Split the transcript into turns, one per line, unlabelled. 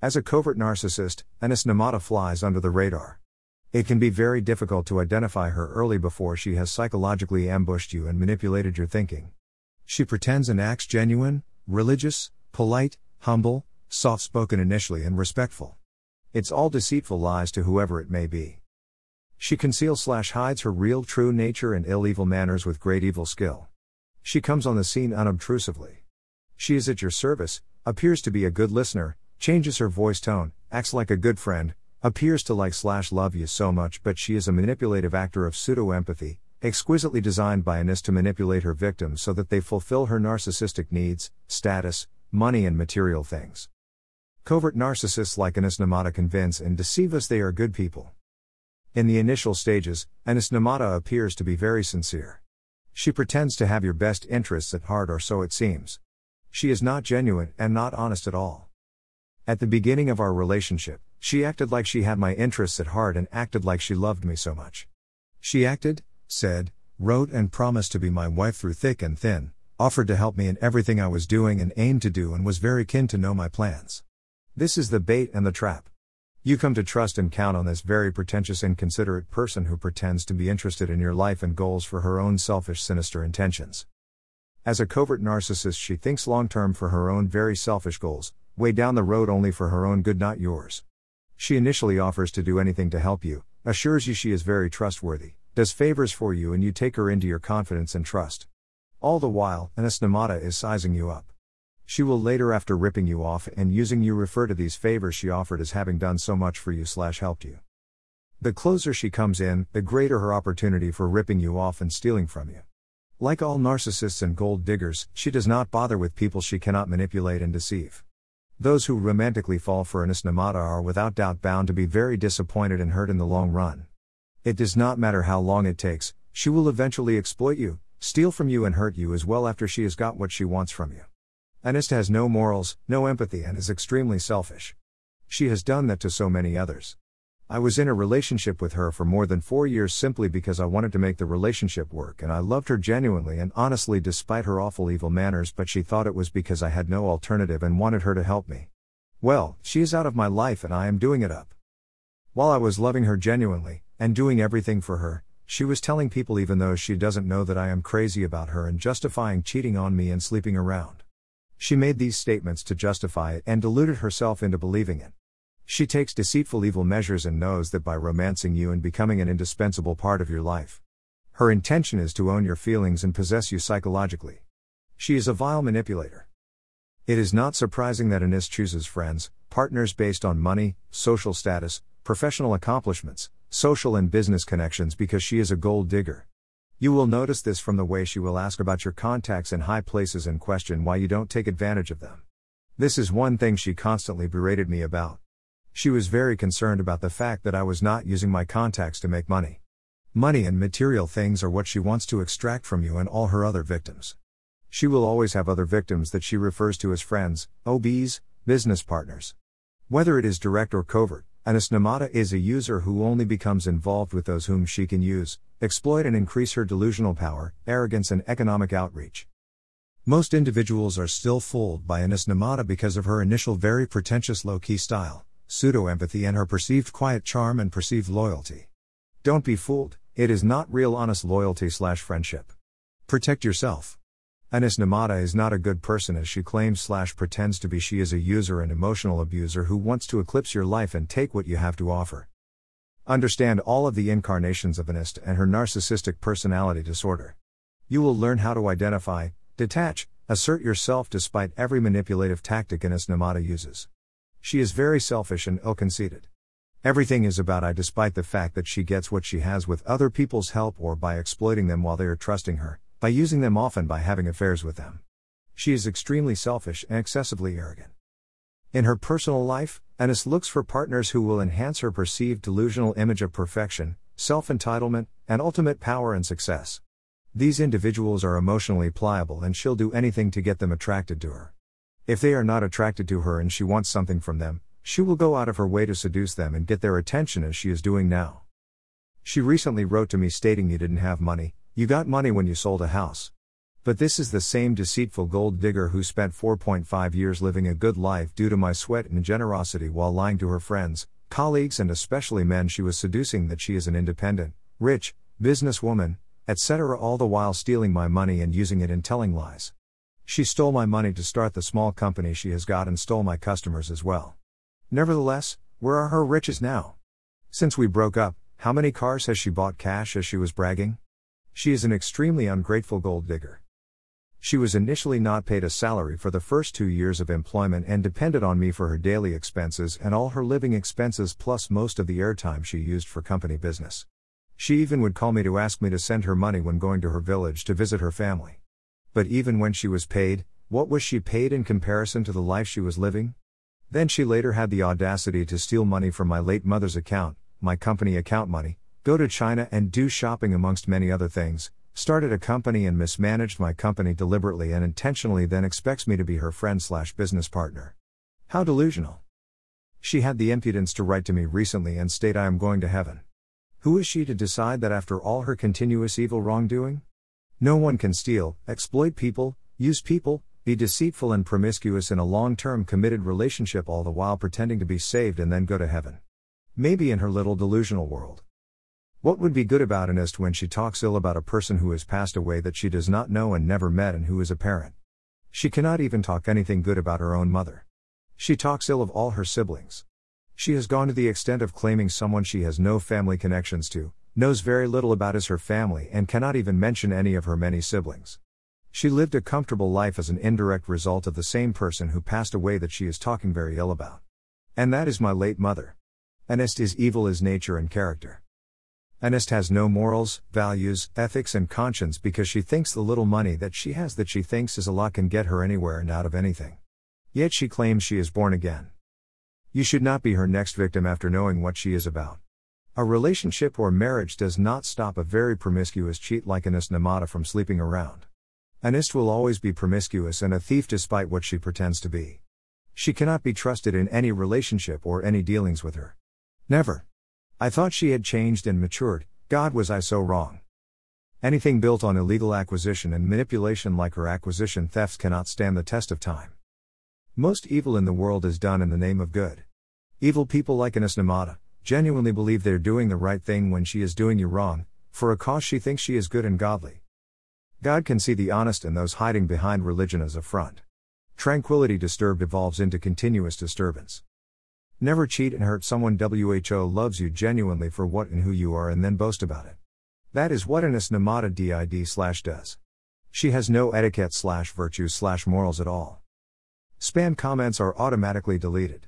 As a covert narcissist, Anis Namata flies under the radar. It can be very difficult to identify her early before she has psychologically ambushed you and manipulated your thinking. She pretends and acts genuine, religious, polite, humble, soft spoken initially, and respectful. It's all deceitful lies to whoever it may be. She conceals slash hides her real true nature and ill evil manners with great evil skill. She comes on the scene unobtrusively. She is at your service, appears to be a good listener, changes her voice tone, acts like a good friend, appears to like slash love you so much, but she is a manipulative actor of pseudo empathy, exquisitely designed by Anis to manipulate her victims so that they fulfill her narcissistic needs, status, money, and material things. Covert narcissists like Anis Namata convince and deceive us they are good people. In the initial stages, Anis Namata appears to be very sincere. She pretends to have your best interests at heart, or so it seems. She is not genuine and not honest at all. At the beginning of our relationship, she acted like she had my interests at heart and acted like she loved me so much. She acted, said, wrote, and promised to be my wife through thick and thin, offered to help me in everything I was doing and aimed to do, and was very keen to know my plans. This is the bait and the trap. You come to trust and count on this very pretentious, inconsiderate person who pretends to be interested in your life and goals for her own selfish, sinister intentions. As a covert narcissist, she thinks long term for her own very selfish goals, way down the road only for her own good, not yours. She initially offers to do anything to help you, assures you she is very trustworthy, does favors for you, and you take her into your confidence and trust. All the while, Anis Namata is sizing you up. She will later, after ripping you off and using you, refer to these favors she offered as having done so much for you slash helped you. The closer she comes in, the greater her opportunity for ripping you off and stealing from you. Like all narcissists and gold diggers, she does not bother with people she cannot manipulate and deceive. Those who romantically fall for Anis Namata are without doubt bound to be very disappointed and hurt in the long run. It does not matter how long it takes, she will eventually exploit you, steal from you, and hurt you as well after she has got what she wants from you. Anista has no morals, no empathy, and is extremely selfish. She has done that to so many others. I was in a relationship with her for more than four years simply because I wanted to make the relationship work and I loved her genuinely and honestly despite her awful evil manners, but she thought it was because I had no alternative and wanted her to help me. Well, she is out of my life and I am doing it up. While I was loving her genuinely, and doing everything for her, she was telling people even though she doesn't know that I am crazy about her and justifying cheating on me and sleeping around. She made these statements to justify it and deluded herself into believing it. She takes deceitful evil measures and knows that by romancing you and becoming an indispensable part of your life. Her intention is to own your feelings and possess you psychologically. She is a vile manipulator. It is not surprising that Anis chooses friends, partners based on money, social status, professional accomplishments, social and business connections because she is a gold digger. You will notice this from the way she will ask about your contacts in high places and question why you don't take advantage of them. This is one thing she constantly berated me about. She was very concerned about the fact that I was not using my contacts to make money. Money and material things are what she wants to extract from you and all her other victims. She will always have other victims that she refers to as friends, OBs, business partners. Whether it is direct or covert, Anis Namata is a user who only becomes involved with those whom she can use, exploit, and increase her delusional power, arrogance, and economic outreach. Most individuals are still fooled by Anis Namata because of her initial very pretentious low key style, pseudo empathy, and her perceived quiet charm and perceived loyalty. Don't be fooled, it is not real honest loyalty slash friendship. Protect yourself. Anis Namata is not a good person as she claims slash pretends to be she is a user and emotional abuser who wants to eclipse your life and take what you have to offer. Understand all of the incarnations of Anist and her narcissistic personality disorder. You will learn how to identify, detach, assert yourself despite every manipulative tactic Anis Namata uses. She is very selfish and ill conceited. Everything is about I despite the fact that she gets what she has with other people's help or by exploiting them while they are trusting her, by using them often by having affairs with them. She is extremely selfish and excessively arrogant. In her personal life, Anis looks for partners who will enhance her perceived delusional image of perfection, self entitlement, and ultimate power and success. These individuals are emotionally pliable and she'll do anything to get them attracted to her. If they are not attracted to her and she wants something from them, she will go out of her way to seduce them and get their attention as she is doing now. She recently wrote to me stating you didn't have money, you got money when you sold a house. But this is the same deceitful gold digger who spent 4.5 years living a good life due to my sweat and generosity while lying to her friends, colleagues, and especially men she was seducing that she is an independent, rich, businesswoman, etc., all the while stealing my money and using it in telling lies. She stole my money to start the small company she has got and stole my customers as well. Nevertheless, where are her riches now? Since we broke up, how many cars has she bought cash as she was bragging? She is an extremely ungrateful gold digger. She was initially not paid a salary for the first two years of employment and depended on me for her daily expenses and all her living expenses plus most of the airtime she used for company business. She even would call me to ask me to send her money when going to her village to visit her family. But even when she was paid, what was she paid in comparison to the life she was living? Then she later had the audacity to steal money from my late mother's account, my company account money, go to China and do shopping amongst many other things, started a company and mismanaged my company deliberately and intentionally then expects me to be her friend slash business partner. How delusional. She had the impudence to write to me recently and state I am going to heaven. Who is she to decide that after all her continuous evil wrongdoing? No one can steal, exploit people, use people, be deceitful and promiscuous in a long term committed relationship all the while pretending to be saved and then go to heaven. Maybe in her little delusional world. What would be good about Anist when she talks ill about a person who has passed away that she does not know and never met and who is a parent? She cannot even talk anything good about her own mother. She talks ill of all her siblings. She has gone to the extent of claiming someone she has no family connections to, knows very little about is her family, and cannot even mention any of her many siblings. She lived a comfortable life as an indirect result of the same person who passed away that she is talking very ill about. And that is my late mother. Anist is evil as nature and character. Anist has no morals, values, ethics, and conscience because she thinks the little money that she has that she thinks is a lot can get her anywhere and out of anything. Yet she claims she is born again. You should not be her next victim after knowing what she is about. A relationship or marriage does not stop a very promiscuous cheat like Anist Namata from sleeping around. Anist will always be promiscuous and a thief despite what she pretends to be. She cannot be trusted in any relationship or any dealings with her. Never. I thought she had changed and matured, God was I so wrong. Anything built on illegal acquisition and manipulation like her acquisition thefts cannot stand the test of time. Most evil in the world is done in the name of good. Evil people like Anist Namata genuinely believe they're doing the right thing when she is doing you wrong, for a cause she thinks she is good and godly. God can see the honest and those hiding behind religion as a front. Tranquility disturbed evolves into continuous disturbance. Never cheat and hurt someone. WHO loves you genuinely for what and who you are and then boast about it. That is what Anist Namata did slash does. She has no etiquette slash virtues slash morals at all. Spam comments are automatically deleted.